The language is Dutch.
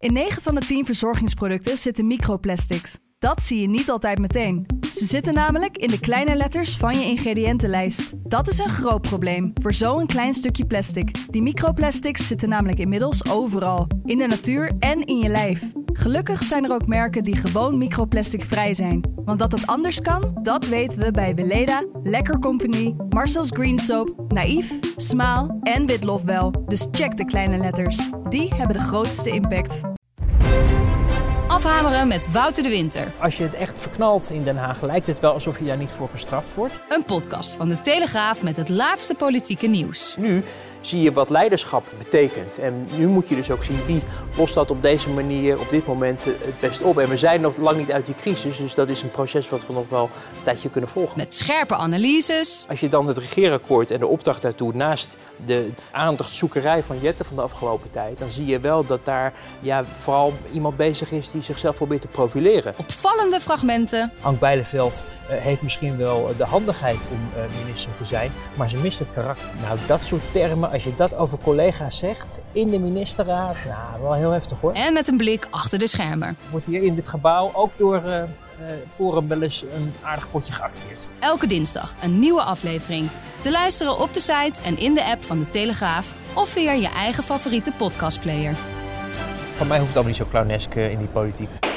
In 9 van de 10 verzorgingsproducten zitten microplastics. Dat zie je niet altijd meteen. Ze zitten namelijk in de kleine letters van je ingrediëntenlijst. Dat is een groot probleem voor zo'n klein stukje plastic. Die microplastics zitten namelijk inmiddels overal, in de natuur en in je lijf. Gelukkig zijn er ook merken die gewoon microplasticvrij zijn. Want dat het anders kan, dat weten we bij Weleda, Lekker Company, Marcel's Green Soap, Naïef, Smaal en Witlof wel. Dus check de kleine letters. Die hebben de grootste impact. Afhameren met Wouter de Winter. Als je het echt verknalt in Den Haag, lijkt het wel alsof je daar niet voor gestraft wordt. Een podcast van de Telegraaf met het laatste politieke nieuws. Nu zie je wat leiderschap betekent. En nu moet je dus ook zien wie lost dat op deze manier op dit moment het best op. En we zijn nog lang niet uit die crisis, dus dat is een proces wat we nog wel een tijdje kunnen volgen. Met scherpe analyses. Als je dan het regeerakkoord en de opdracht daartoe naast de aandachtzoekerij van Jette van de afgelopen tijd, dan zie je wel dat daar ja, vooral iemand bezig is die zichzelf probeert te profileren. Opvallende fragmenten. Ank Bijleveld uh, heeft misschien wel de handigheid om uh, minister te zijn, maar ze mist het karakter. Nou, dat soort termen als je dat over collega's zegt in de ministerraad, nou, wel heel heftig hoor. En met een blik achter de schermen. Wordt hier in dit gebouw ook door uh, Forum wel eens een aardig potje geacteerd. Elke dinsdag een nieuwe aflevering. Te luisteren op de site en in de app van de Telegraaf of via je eigen favoriete podcastplayer. Van mij hoeft het allemaal niet zo clownesk in die politiek.